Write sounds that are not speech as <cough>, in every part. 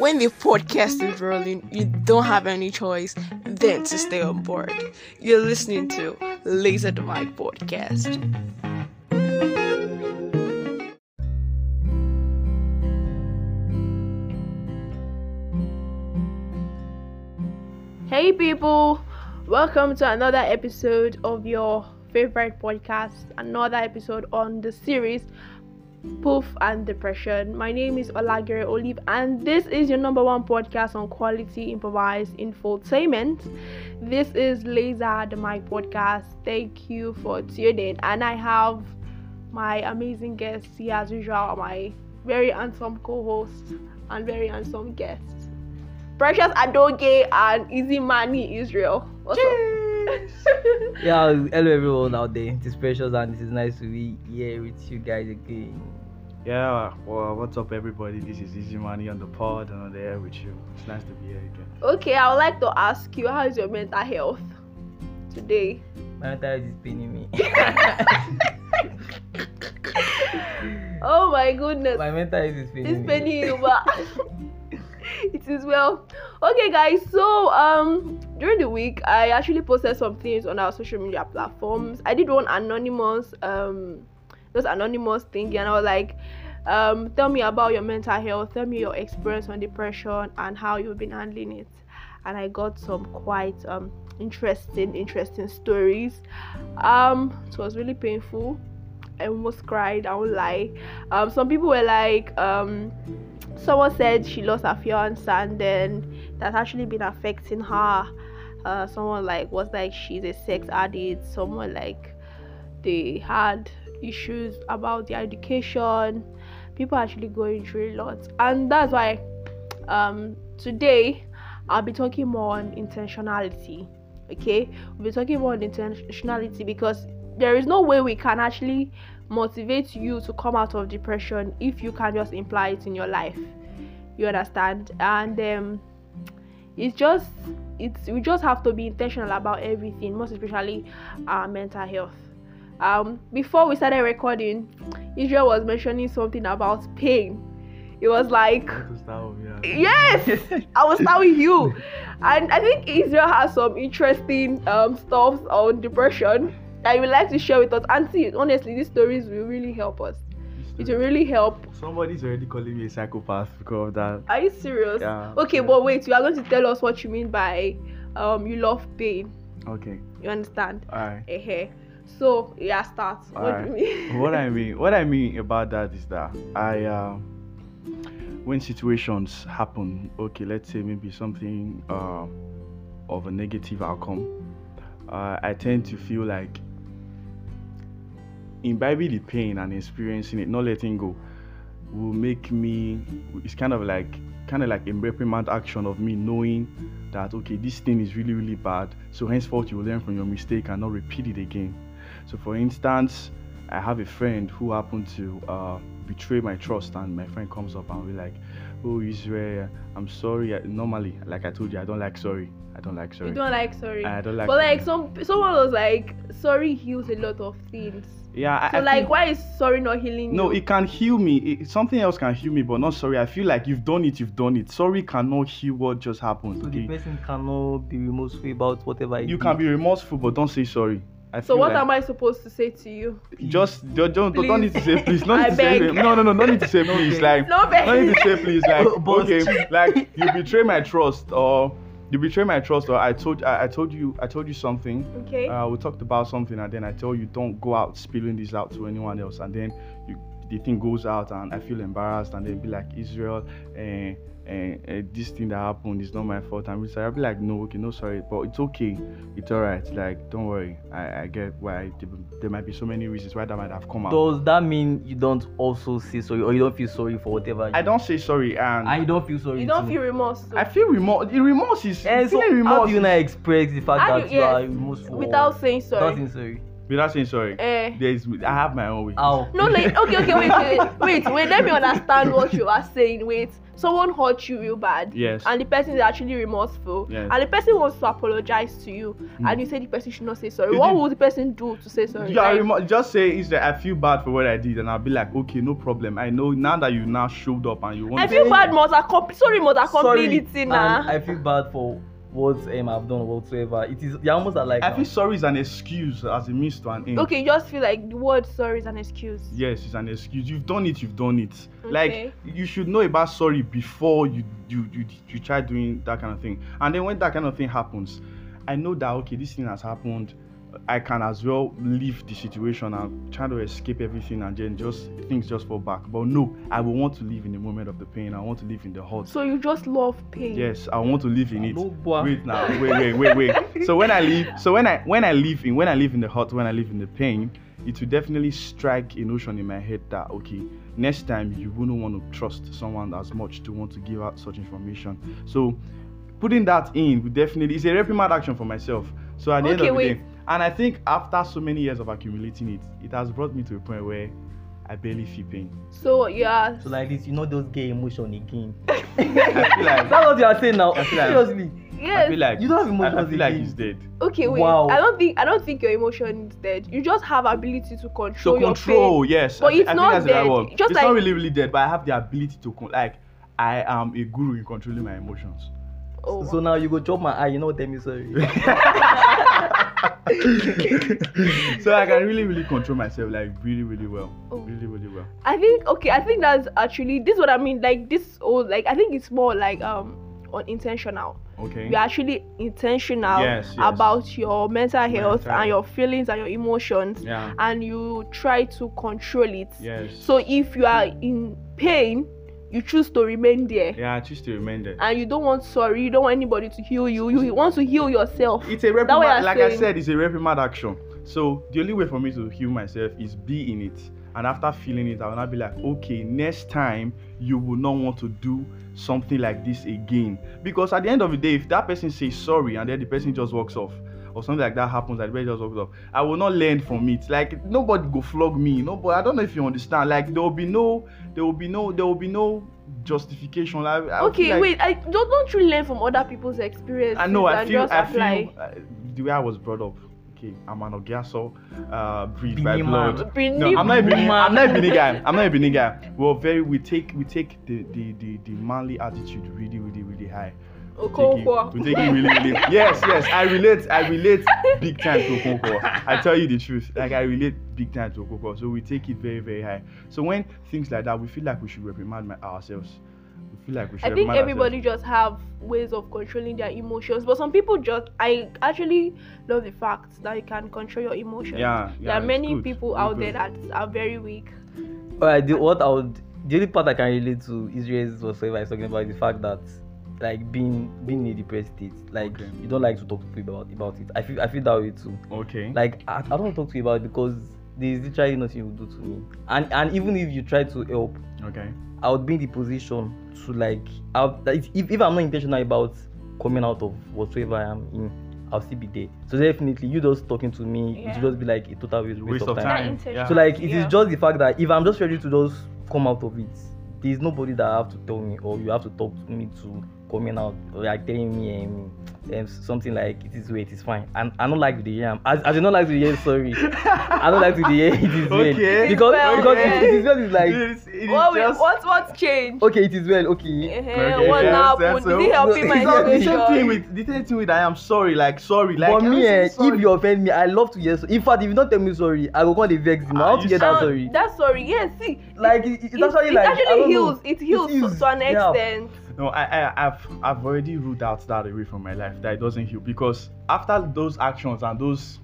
when the podcast is rolling, you don't have any choice than to stay on board. You're listening to Laser the Podcast. Hey people, welcome to another episode of your favorite podcast, another episode on the series Poof and Depression. My name is Olagere Olive, and this is your number one podcast on quality improvised infotainment. This is Laser the Mic podcast. Thank you for tuning in, and I have my amazing guests here as usual, my very handsome co-host and very handsome guest. Precious Adoge and Easy Money Israel. What's up? <laughs> yeah, hello everyone out there. It is precious and it is nice to be here with you guys again. Yeah, well, what's up, everybody? This is Easy Money on the pod and on the air with you. It's nice to be here again. Okay, I would like to ask you, how is your mental health today? My mental health is paining me. <laughs> oh my goodness. My mental health is paining It's me. paining you, but <laughs> <laughs> it is well. Okay, guys. So um, during the week, I actually posted some things on our social media platforms. I did one anonymous um, those anonymous thing, and I was like, um, tell me about your mental health. Tell me your experience on depression and how you've been handling it. And I got some quite um interesting, interesting stories. Um, it was really painful. I almost cried. I won't lie. Um, some people were like, um, someone said she lost her fiance and then that's actually been affecting her. Uh, someone like was like she's a sex addict. Someone like they had issues about their education. People actually going through a lot, and that's why um, today I'll be talking more on intentionality. Okay, we'll be talking more on intentionality because there is no way we can actually motivate you to come out of depression if you can just imply it in your life you understand? And um it's just it's we just have to be intentional about everything most especially our mental health. Um before we started recording israel was mentioning something about pain. It was like with, yeah. yes i was start with you. And i think israel has some interesting um stuff on depression that you would like to share with us. And see honestly these stories will really help us it will really help Somebody's already calling me a psychopath because of that. are you serious Yeah. okay yeah. but wait you are going to tell us what you mean by um you love pain Okay, you understand alright. so yeah start what do you mean <laughs> what I <laughs> mean, what I mean about that is that I, uh, when situations happen, okay, let's say maybe something uh, of a negative outcome, uh, I tend to feel like imbibing the pain and experiencing it, not letting go, will make me. It's kind of like kind of like a reprimand action of me knowing that okay, this thing is really really bad. So henceforth, you will learn from your mistake and not repeat it again. So, for instance, I have a friend who happened to uh, betray my trust, and my friend comes up and be like, "Oh, Israel, I'm sorry." I- Normally, like I told you, I don't like sorry. I don't like sorry. you don't like sorry I don't like. but like some someone was like sorry heals a lot of things yeah, so I like feel- why is sorry not healing No, you it can heal me. It, something else can heal me, but not sorry. I feel like you've done it. You've done it. Sorry cannot heal what just happened. So the person cannot be remorseful about whatever You is. can be remorseful, but don't say sorry. I so what like am i supposed to say to you Just don't don't, don't need to say please. Don't need to say beg. no no no. Don't need to say <laughs> please. Like no don't need to say please. <laughs> Like okay, <laughs> like you betray my trust or you betray my trust or I told I, I told you I told you something. okay Uh, we talked about something and then I tell you don't go out spilling this out to anyone else and then you, the thing goes out and I feel embarrassed and then be like Israel and and, and this thing that happened is not my fault. I'm sorry. I'll be like, no, okay, no, sorry, but it's okay. It's alright. Like, don't worry. I, I get why there, there might be so many reasons why that might have come out. Does that mean you don't also say sorry or you don't feel sorry for whatever? You I don't say sorry and you don't feel sorry. you don't too? feel remorse so. I feel remorse. The remorse is And so feeling how remorse. do you not express the fact How that you yes, are remorseful? without saying sorry Without saying sorry. Without saying sorry. Eh. There's I have my own way. Ow. No, like <laughs> okay, okay, wait, wait, wait, wait. Let me understand what you are saying. Wait, someone hurt you real bad, Yes. and the person is actually remorseful, Yes. and the person wants to apologize to you, and you say the person should not say sorry. Is What it- would the person do to say sorry? Yeah, Like, remo- just say is that I feel bad for what I did, and I'll be like, okay, no problem. I know now that you now showed up and you want. I to- feel bad must accompli sorry must accompany it now. I feel bad for what um, I've done whatsoever. It is they're almost like I feel sorry is an excuse as a means to an end. Okay, you just feel like the word sorry is an excuse. Yes, it's an excuse. You've done it. You've done it. Okay. Like you should know about sorry before you you you you try doing that kind of thing. And then when that kind of thing happens, I know that okay, this thing has happened. I can as well leave the situation and try to escape everything and then just things just fall back. But no, I will want to live in the moment of the pain. I want to live in the hurt. So you just love pain. Yes, I want to live in it. No. Wait now, wait, wait, wait, wait. <laughs> So when I live, so when I when I live in when I live in the hurt, when I live in the pain, it will definitely strike a notion in my head that okay, next time you wouldn't want to trust someone as much to want to give out such information. So putting that in would definitely it's a reprimand action for myself. So at the end Okay, of the wait. day, and I think after so many years of accumulating it, it has brought me to a point where I barely feel pain. So yeah. So like this, you know those gay emotion again. <laughs> I feel like That's what you are saying now. I feel like- Seriously. I feel like You don't have I- emotions I feel like again. he's dead. Okay, wait. Wow. I don't think I don't think your emotion is dead. You just have ability to control to your control pain. yes But I, it's I not think that's the right dead. word. Just it's like- not really really dead but i have the ability to con- like i am a guru in controlling my emotions Oh. So now you go chop my eye, you know tell me sorry. <laughs> <laughs> so i can really really control myself like really really well Oh. really really well I think okay, I think that's actually this is what I mean. Like this old like I think it's more like um unintentional. okay You're actually intentional Yes, yes. about your mental health Mental and your feelings and your emotions yeah and you try to control it. yes So if you are in pain, you choose to remain there. yeah i choose to remain there. And you don't want sorry, you don't want anybody to heal you. You want to heal yourself. it's a reprimand like i said it's a reprimand action. So the only way for me to heal myself is be in it. And after feeling it i will not be like okay next time you will not want to do something like this again. Because at the end of the day if that person says sorry and then the person just walks off or something like that happens and the person just walks off i will not learn from it. Like nobody go flog me. Nobody i don't know if you understand. Like there will be no there will be no there will be no justification like, I Okay, like- wait. I don't don't you learn from other people's experience? I know. I feel. I apply? feel uh, the way I was brought up. Okay, I'm an Ogiaso, uh, breed by Benin blood. man. No, I'm not a Benin. man. I'm not a Benin guy. I'm not a Benin guy. <laughs> We're very. We take. We take the the the, the manly attitude really, really, really high. We take, it, Okonkwo. we take it really, really. Yes, yes. I relate. I relate big time to Okonkwo. I tell you the truth. Like I relate big time to Okonkwo. So we take it very, very high. So when things like that, we feel like we should reprimand my, ourselves. We feel like we should. I think reprimand everybody just have ways of controlling their emotions, but some people just. I actually love the fact that you can control your emotions. Yeah, yeah. there are many good. people out good. there that are very weak. Alright, the what I would the only part I can relate to Israel whatsoever is talking about the fact that like being being in a depressed state, like Okay. you don't like to talk to people about about it. I feel I feel that way too. Okay. Like I, I don't talk to you about it because there's literally nothing you will do to me. And and even if you try to help, Okay. I would be in the position to like I'll, if, if I'm not intentional about coming out of whatsoever I am in, I'll still be there. So definitely you just talking to me, Yeah. it will just be like a total waste, Waste of Not time. intentional. Yeah. so like it is Yeah. just the fact that if I'm just ready to just come out of it, there's nobody that I have to tell me or you have to talk to me to coming out like telling me um, um something like it is way it is fine. And I don't like the year. As, as you don't like the year, sorry. I don't like the year it is well. Okay. Because well, because yeah. it, it is well is like It is- it is What, just- what what changed? okay it is well okay. Uh-huh, Okay, what yes, happened? yes, Did so- it help in No, my It's the same thing with the same thing with I am sorry, like sorry, like I me, eh, sorry. if you offend me, I love to hear. So, in fact, if you don't tell me sorry, I go call the vex you. I Ah, want to hear that sorry. That's sorry. Yes, see. Like it, it's it, actually it like I actually heals. know. It heals to, to an yeah. No, I, I, I've, I've already ruled out that away from my life that it doesn't heal because after those actions and those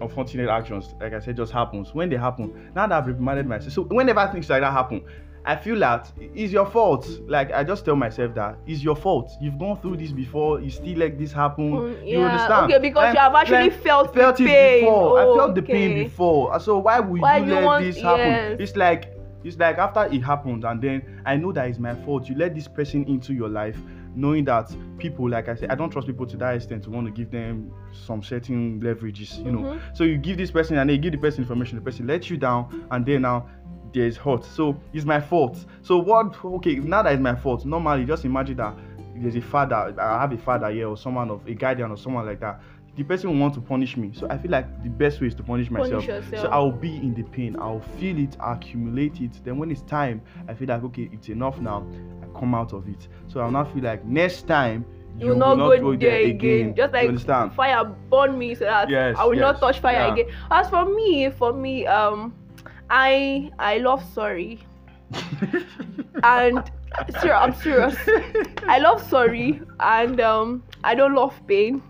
unfortunate actions, like I said, just happens. When they happen, now that I've reminded myself, so whenever things like that happen, I feel that it's your fault. Like I just tell myself that it's your fault. You've gone through this before. You still let this happen. Mm, You understand? okay, because you have actually felt the felt it pain. before. I Oh, felt the pain before. So why would Why you you let want- this happen? yes. It's like It's like after it happened and then I know that it's my fault. You let this person into your life, knowing that people, like I said, I don't trust people to that extent to want to give them some certain leverages, you know. Mhm. So you give this person and they give the person information, the person lets you down, and then now there's hurt. So it's my fault. So what okay, now that it's my fault, normally just imagine that there's a father, I have a father here or someone of a guardian or someone like that. The person will want to punish me. So I feel like the best way is to punish myself. Punish So. I'll be in the pain, I'll feel it, accumulate it. Then when it's time, I feel like okay, it's enough now. I come out of it. So I'll not feel like next time you will not, go, there again. Just You like understand? fire burn me so that Yes, I will not touch fire yeah. again. As for me, for me, um, I I love sorry, <laughs> and sir, I'm serious. I love sorry, and um, I don't love pain.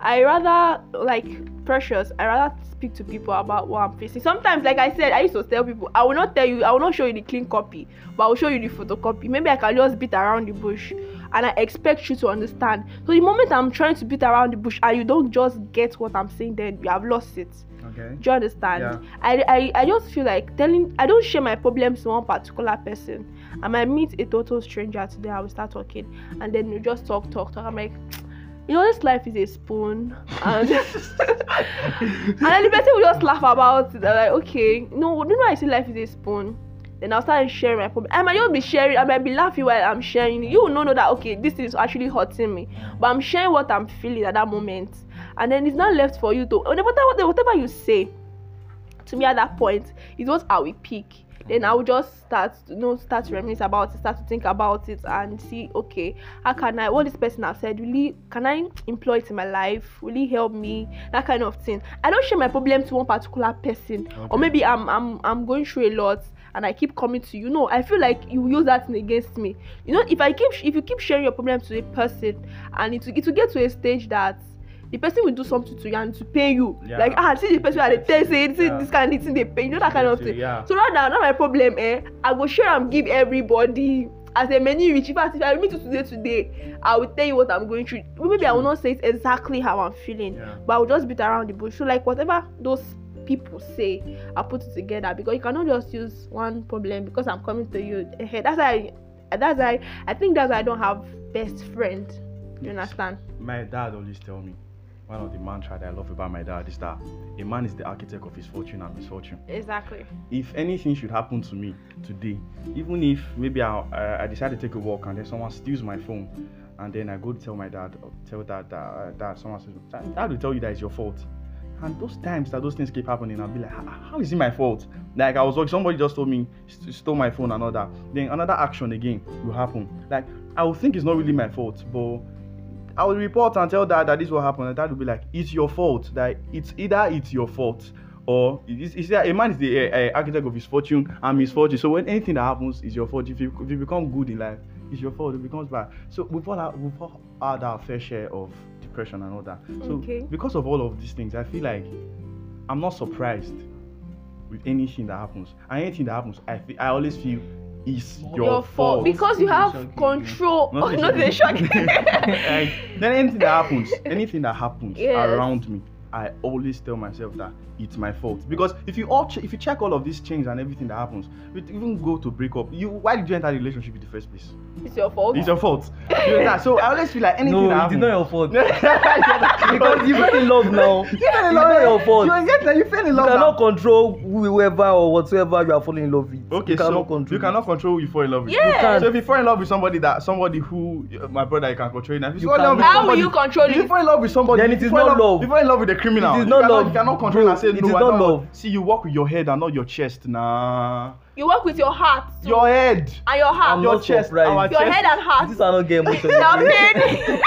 I rather like precious. I rather speak to people about what I'm facing. Sometimes, like I said, I used to tell people, I will not tell you, I will not show you the clean copy, but I will show you the photocopy. Maybe I can just beat around the bush, and I expect you to understand. So the moment I'm trying to beat around the bush, and you don't just get what I'm saying, then you have lost it. Okay. Do you understand? Yeah. I, I I just feel like telling I don't share my problems to one particular person. I might meet a total stranger today, I will start talking and then you just talk, talk, talk. I'm like, you know, this life is a spoon and <laughs> and then the person will just laugh about it. Like, okay, no, you know I see life is a spoon. Then I'll start sharing my problem. I might just be sharing, I might be laughing while I'm sharing. You will not know that okay, this is actually hurting me. But I'm sharing what I'm feeling at that moment. And then it's not left for you to whatever whatever you say to me at that point is what I will pick. Then I mm. will just start to you know start to reminisce about it, start to think about it and see okay, how can I what this person has said really can I employ it in my life? Will it help me? That kind of thing. I don't share my problem to one particular person. Or maybe I'm I'm I'm going through a lot and I keep coming to you. No, I feel like you use that thing against me. You know, if I keep if you keep sharing your problem to a person and it it will get to a stage that the person will do something to you and to pay you. Yeah. Like ah, see the person at the test say see Yeah. this kind of thing they pay. You know that kind of thing. yeah. So right now, not my problem, eh? I go share and give everybody as a many rich. If I meet you today, today, I will tell you what I'm going through. Maybe I will not say it exactly how I'm feeling, Yeah. but I will just beat around the bush. So like whatever those people say, I put it together because you cannot just use one problem because I'm coming to you. Eh, That's why. I, that's why I think that's why I don't have best friend. You understand? My dad always tell me one of the mantra that I love about my dad is that a man is the architect of his fortune and misfortune. Exactly. If anything should happen to me today, even if maybe I, I, I decide to take a walk and then someone steals my phone, and then I go to tell my dad, or tell dad that uh, dad someone says, dad, dad will tell you that it's your fault. And those times that those things keep happening, I'll be like, "How- is it my fault? Like I was walking, somebody just told me st- stole my phone and all that. Then another action again will happen. Like I will think it's not really my fault, but I will report and tell dad that this will happen, and dad will be like, "It's your fault. That it's either it's your fault or it's, it's a man is the uh, architect of his fortune and misfortune. So when anything that happens is your fault. If you if you become good in life, it's your fault. It becomes bad. So we've all had, we've all had our fair share of depression and all that. So Okay. because of all of these things, I feel like I'm not surprised with anything that happens. And anything that happens, I feel, I always feel is your, Your, fault because you have Shocking. control. Oh, Nothing not the shock. like, <laughs> then anything that happens, anything that happens Yes. around me, I always tell myself that it's my fault. Because if you all che- if you check all of these changes and everything that happens, you even go to break up. You why did you enter the relationship in the first place? it's your fault. It's your fault. You understand? so I always feel like anything No, that it is happens. not your fault. <laughs> because <laughs> because you fell in love now. <laughs> You fell in love It's not your fault. You get you fell in love You cannot now. control whoever or whatsoever you are falling in love with. Okay, you cannot so control. you cannot control who you fall in love with. Yes. You can't. So if you fall in love with somebody that somebody who uh, my brother you can control it. Now, If you, You fall in love with can't. How will you control if you fall in love with somebody, Then if it you is fall in not love- love. If you fall in love with a criminal, It is you not cannot, love. You cannot control Bro, and say it no. is I not don't- love. See, you walk with your head and not your chest. Nah, You work with your heart. too. your head. and your heart. I'm your chest. surprised. Our your chest. head and heart. This are not get emotional. Now pain.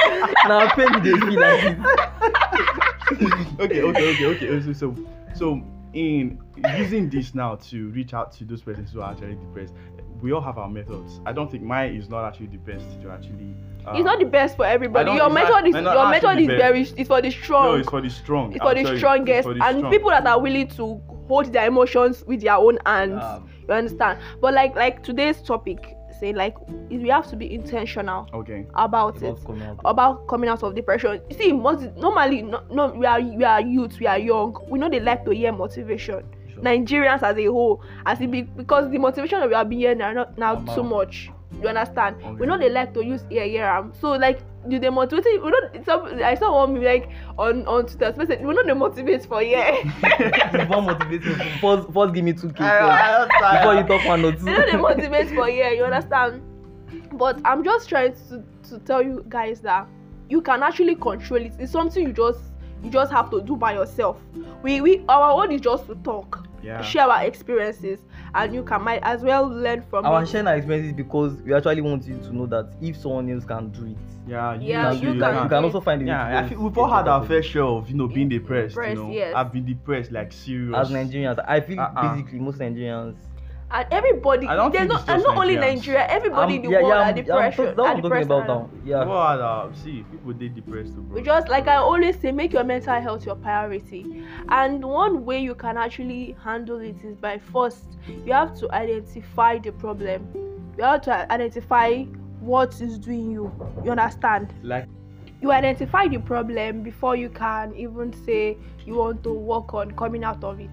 now pain they feel like this. <laughs> okay, okay, okay, okay. Oh, so, so, so in using this now to reach out to those persons who are actually depressed, we all have our methods. I don't think mine is not actually the best to actually. Uh, it's not the best for everybody. Your it's method is your method is very it's for the strong. No, it's for the strong. it's for the strongest for the and strong. people that are willing to hold their emotions with their own hands. Um, You understand? But like like today's topic, say like we have to be intentional Okay. about it. about coming out. about coming out of depression. You see, most, normally, no, no, we are we are youth, we are young. We know they like to hear motivation. Sure. Sure. Nigerians as a whole, as it be because the motivation that we are being here now not now too much. You understand? Okay. We know they like to use ear ear am. So like do they motivate we don't some I saw one meme like on on Twitter space we know they motivate for yeah. <laughs> If one motivation, first, first give me two k before you talk one or two. they know they motivate for yeah, you understand? But I'm just trying to to tell you guys that you can actually control it. It's something you just you just have to do by yourself. We we our own is just to talk, Yeah. share our experiences, and you can might as well learn from Our it. sharing our experiences because we actually want you to know that if someone else can do it, Yeah, you, Yeah, you, you can, can you can also find it. Yeah, I feel we've all had our fair share of you know being depressed. Depressed, you know, yes. I've been depressed like serious. As Nigerians, I feel Uh-uh. basically most Nigerians. And everybody I don't there's think not it's and not only Nigeria, everybody in the Um, yeah, world yeah, are I'm- depression. I'm, that's what are I'm talking about around. now. Yeah. What are, see, people they depressed too, bro. We just like I always say, make your mental health your priority. And one way you can actually handle it is by first you have to identify the problem. You have to identify what is doing you. You understand? like You identify the problem before you can even say you want to work on coming out of it.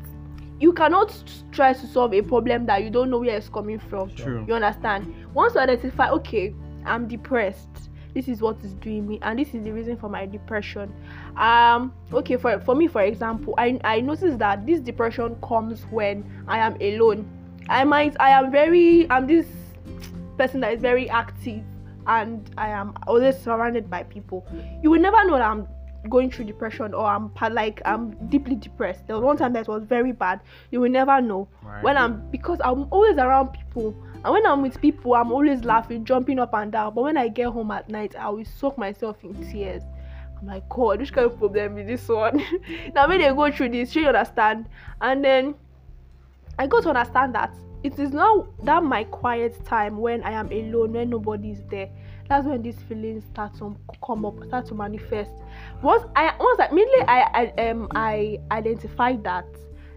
You cannot try to solve a problem that you don't know where it's coming from. true. You understand? Once you identify, okay, I'm depressed. This is what is doing me, and this is the reason for my depression. Um, okay, for for me, for example, I I noticed that this depression comes when I am alone. I might I am very I'm this person that is very active and I am always surrounded by people. You will never know that I'm going through depression or I'm like I'm deeply depressed. There was one time that was very bad. You will never know Right. when I'm because I'm always around people. And when I'm with people, I'm always laughing, jumping up and down. But when I get home at night, I will soak myself in tears. I'm like, God, which kind of problem is this one? <laughs> now when they go through this, you understand? And then I got to understand that it is now that my quiet time when I am alone, when nobody is there. That's when these feelings start to come up, start to manifest. Once I once I immediately I, I um I identified that,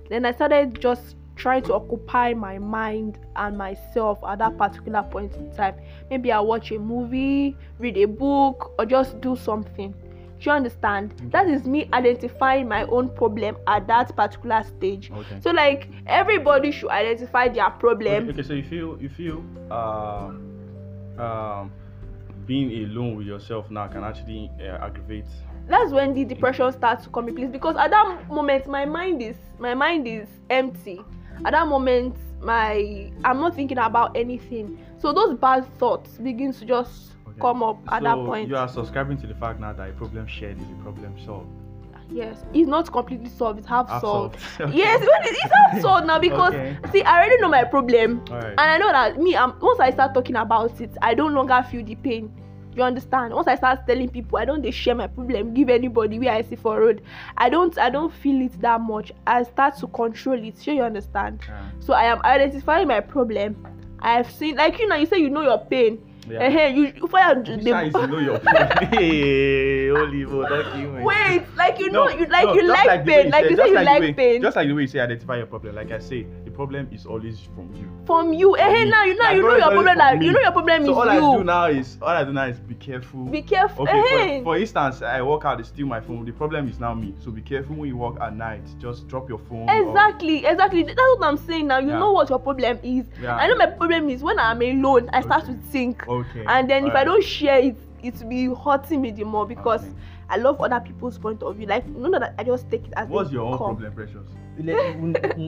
then I started just trying to occupy my mind and myself at that particular point in time. Maybe I watch a movie, read a book, or just do something. Do you understand? That is me identifying my own problem at that particular stage. Okay. So like everybody should identify their problem. Okay, okay, so you feel you feel uh, um being alone with yourself now can actually uh, aggravate. That's when the depression starts to come in place because at that moment my mind is my mind is empty. At that moment my I'm not thinking about anything. So those bad thoughts begin to just Okay. Come up at so that point. you are subscribing to the fact now that a problem shared is a problem solved. Yes, it's not completely solved. It's half, Half solved. solved. <laughs> Yes, it's half <laughs> solved now because Okay. see, I already know my problem, Alright. and I know that me. I'm, once I start talking about it, I don't longer feel the pain. You understand? Once I start telling people, I don't they share my problem, give anybody where I see for road. I don't, I don't feel it that much. I start to control it. Sure, you understand? Yeah. So I am identifying my problem. I have seen, like you know, you say you know your pain. Yeah. Eh, you, you fire You trying to know your hey, Olivo, don't kill me. Wait, like you know, No, you like no, you like the way pain, like you say you like way- pain. Just like the way you say identify your problem. Like I say, the problem is always from you. from you. Eh, hey, me. now you know My you know your problem. Like you know your problem So is all I do you. now is all I do now is be careful. Be careful. Okay, eh, for, for instance, I walk out, they steal my phone. The problem is now me. So be careful when you walk at night. Just drop your phone. or- Exactly, exactly. That's what I'm saying now. You Yeah. know what your problem is. Yeah. I know my problem is when I'm alone, I start Okay. to think. Okay. And then if I alright. don't share it, it will be hurting me the more because Okay. I love other people's point of view. Like of that I just take it as What's your own come. problem, Precious?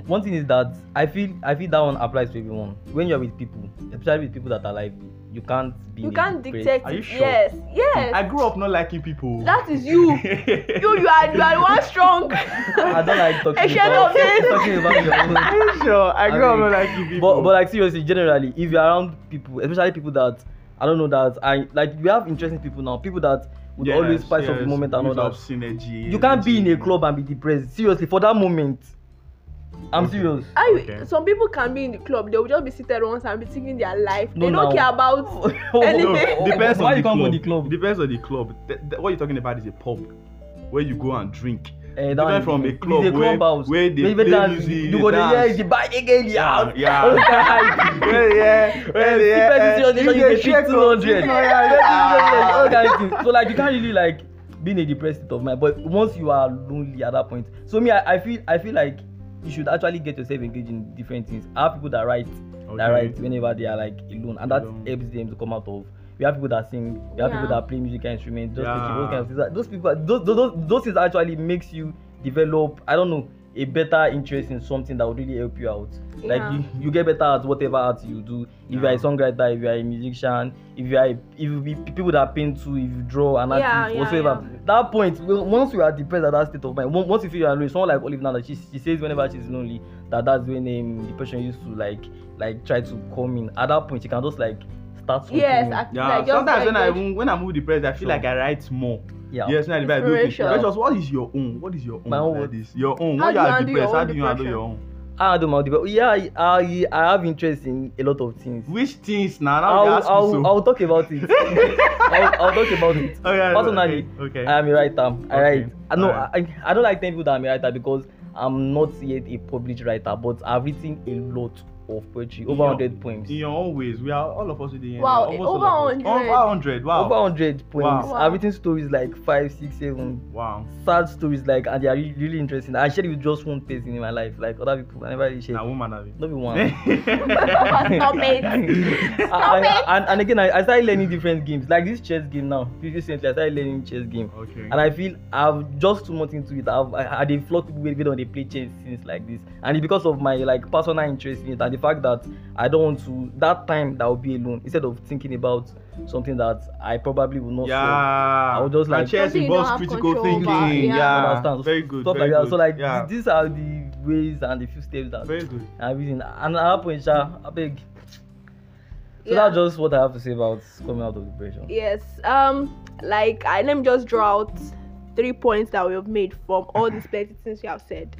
One thing is that I feel I feel that one applies to everyone. When you're with people, especially with people that are lively, you can't be. You can't depressed- dictate Are you sure? Yes, yes. I grew up not liking people. That is you. you, you are, you are one strong. I don't like talking about, talking about your own. Are you sure? I grew I up mean, not liking people. But but like seriously, generally, if you're around people, especially people that I don't know that I like, we have interesting people now. People that would Yes, always spice up the yes, moment and all that. Synergy. You can't be in a energy. club and be depressed. Seriously, for that moment, I'm Okay. serious. I, Okay. Some people can be in the club, they will just be seated once and be thinking their life. No, they don't now. care about <laughs> anything. No, depends Why on you the come club. for the club? Depends on the club. Th- th- what you're talking about is a pub where you go and drink. Eh, Different from a club a where- clubhouse. where they Maybe play dance, music, You go there, dance. yeah, the again, yeah. Yeah, Oh, yeah. yeah, where Eh, yeah, people <laughs> seriously, you you get get check 200. on- Yeah, Ah. all yeah. kind of things. So like you can't really like be in a depressed state of mind. But once you are lonely at that point, so me I, I feel I feel like you should actually get yourself engaged in different things. I have people that write that write whenever they are like alone, and that Alone. helps them to come out of. We have people that sing. We have people that play musical instruments. Just Yeah. like those kind of things. Those people, those, those, those, those things actually makes you develop. I don't know a better interest in something that would really help you out. Like Yeah. you, you get better at whatever art you do. If you are a Yeah. songwriter, if you are a musician, if you are a, if you be people that paint too, if you draw an Yeah, artist, yeah, whatsoever. yeah. That point, once you are depressed at that state of mind, on- once you feel you are lonely, someone like Olive now, that she, she says whenever she's lonely, that that's when um, depression used to like like try to come in. At that point, she can just like start something. Yes. I, Yeah, like, sometimes when I like, when I'm depressed, I feel So- like I write more. Yeah. Yes, I do think. Inspiration. Precious, what is your own? What is your own? My own like this? Your own. How you are handle your depressed, how own do you handle your own? I don't know, but yeah, I, I, I have interest in a lot of things. Which things now? Now you I'll, ask me I'll, so. I'll talk about it. <laughs> I'll, I'll talk about it. Oh, yeah, Personally, okay, okay. I am a writer. I Okay, write. I know. alright. I, I don't like telling people that I'm a writer because I'm not yet a published writer, but I've written a lot of poetry, over. 100 poems. In your own ways, we are all of us in the end. Wow, almost all over of us. 100. Over 100. Wow. Over 100 poems. Wow. I've written stories like five, six, seven. Wow. Sad stories like, and they are really, really interesting. I shared it with just one person in my life. Like other people, I never really shared. Now, woman, have it. Not be one. <laughs> Stop it. I- <laughs> Stop I- it. and, and again, I, I started learning different games. Like this chess game now. Recently, I started learning chess game. Okay. And I feel I've just too much into it. I've I, I dey flog people wey don dey play chess since like this, and it's because of my like personal interest in it and the fact that I don't want to that time that I'll be alone instead of thinking about something that I probably will not yeah. I would just like- and chess Something you don't involves critical thinking. over, yeah. Yeah. understand Very good. stuff very like that. So like yeah. these are the ways and the few steps that very good. I'm using. And at that point, sha, abeg. So Yeah. that's just what I have to say about coming out of depression. Yes. Um, like I let me just draw out three points that we have made from all these plenty things we have said.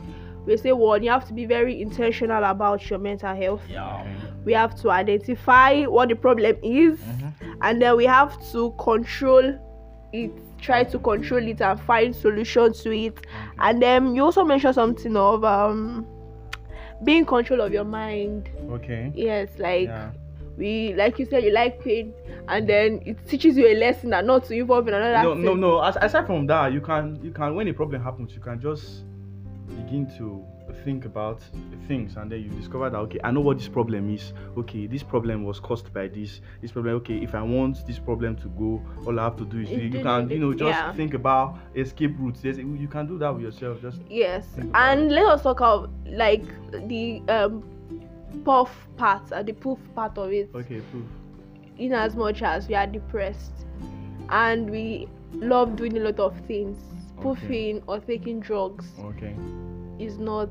We say one, you have to be very intentional about your mental health. Yeah. We have to identify what the problem is, and then we have to control it. Try to control it and find solutions to it. And then you also mentioned something of um being in control of your mind. Okay. Yes, like Yeah. we like you said you like pain and then it teaches you a lesson that not to involve in another No, thing. no, no. As, aside from that, you can, you can, when a problem happens, you can just begin to think about things, and then you discover that okay, I know what this problem is. Okay, this problem was caused by this. This problem. Okay, if I want this problem to go, all I have to do is you, can, you know, just yeah. think about escape routes. You can do that with yourself. Just Yes. And let us talk about like the um puff part and the poof part of it. okay, proof. In as much as we are depressed and we love doing a lot of things, Okay. poofing or taking drugs Okay. is not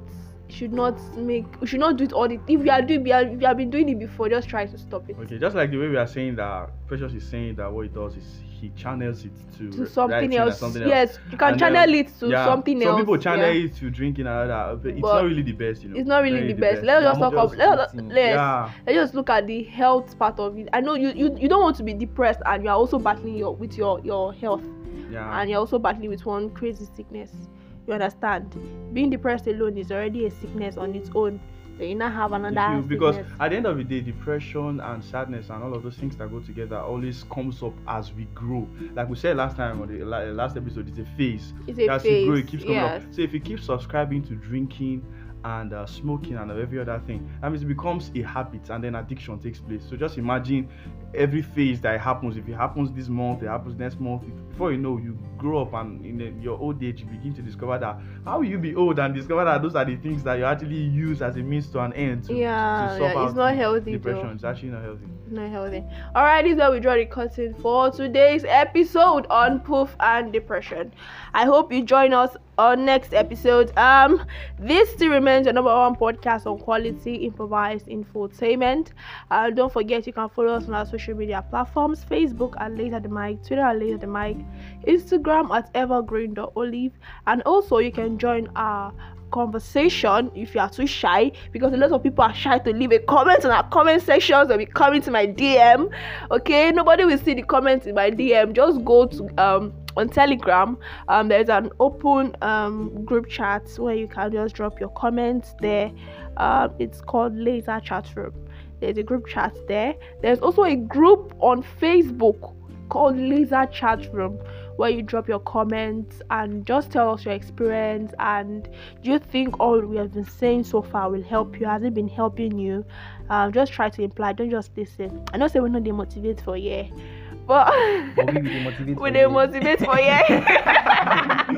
should not make we should not do it all the if we are doing we if you have been doing it before just try to stop it Okay, just like the way we are saying that Precious is saying that what he does is he channels it to, to something else. something else. yes you can And channel then- it to yeah, something some else people channel yeah. it to drinking and that, but it's But not really the best, you know. it's not really the best. Let's Yeah, just talk about let's, let's, Yeah. let's just look at the health part of it. I know you, you you don't want to be depressed and you are also battling your with your your health Yeah. and you're also battling with one crazy sickness. You understand? Being depressed alone is already a sickness on its own. Then you now have another you- because sickness. at the end of the day, depression and sadness and all of those things that go together always comes up as we grow. Like we said last time on the last episode, it's a phase. It's a as you grow, it keeps coming yes. up. So if you keep subscribing to drinking and uh, smoking and every other thing, that means it becomes a habit and then addiction takes place. So just imagine every phase that happens. If it happens this month, it happens next month. Before you know, you grow up and in the, your old age, you begin to discover that how will you be old and discover that those are the things that you actually use as a means to an end to, Yeah, to solve yeah, it's not healthy though. Depression It's actually not healthy. Not healthy. Alright, this is where we draw the curtain for today's episode on poof and depression. I hope you join us on next episode. Um, this still remains your number one podcast on quality improvised infotainment. Uh, don't forget you can follow us on our social media platforms: Facebook at Laser the Mic, Twitter at Laser the Mic, Instagram at Evergreen evergreen.olive, and also you can join our conversation if you are too shy because a lot of people are shy to leave a comment on our comment sections. Or be coming to my dm okay? Nobody will see the comments in my dm just go to um on telegram. Um there's an open um group chat where you can just drop your comments there. Um it's called laser chat room. There's a group chat there. There's also a group on facebook called Laser Chat Room, where you drop your comments and just tell us your experience. And do you think all we have been saying so far will help you? Has it been helping you? Um, just try to imply, don't just listen. I know say we're not demotivate for yeah, but we will motivate we dey motivate <laughs> for yeah.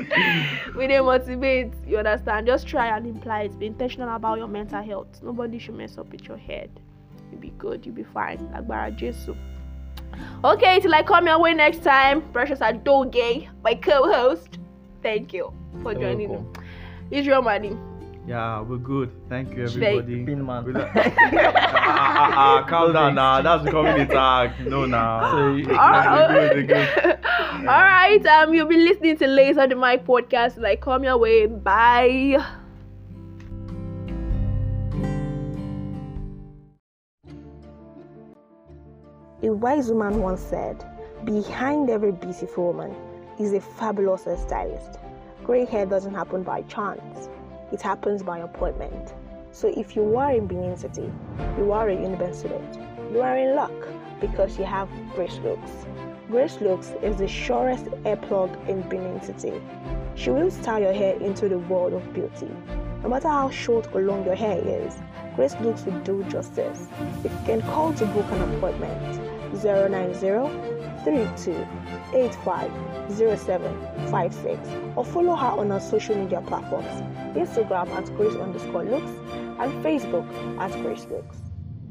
<laughs> we dey motivate. You understand? Just try and imply it. Be intentional about your mental health. Nobody should mess up with your head. You'll be good. You'll be fine. Agbara Jesu. Okay, till I come your way next time, Precious Adoge, my co-host. Thank you for You're joining me. welcome. Israel Money. Yeah, we're good. Thank you, Should I- everybody. Pin man. We ah, ah, ah, calm down now. That's becoming a tag. No, now. <laughs> So you- Nah, we're good, we're good. <laughs> All right, um, you'll be listening to Laser the Mic podcast. Like, come your way. Bye. A wise woman once said, Behind every beautiful woman is a fabulous stylist. Gray hair doesn't happen by chance, it happens by appointment. So if you are in Benin City, you are a Uniben student, you are in luck because you have Grace Looks. Grace Looks is the surest hair plug in Benin City. She will style your hair into the world of beauty. No matter how short or long your hair is, Grace Looks will do justice. If you can call to book an appointment 090 32 85 0756 or follow her on our social media platforms Instagram at Grace underscore looks and Facebook at Grace Looks.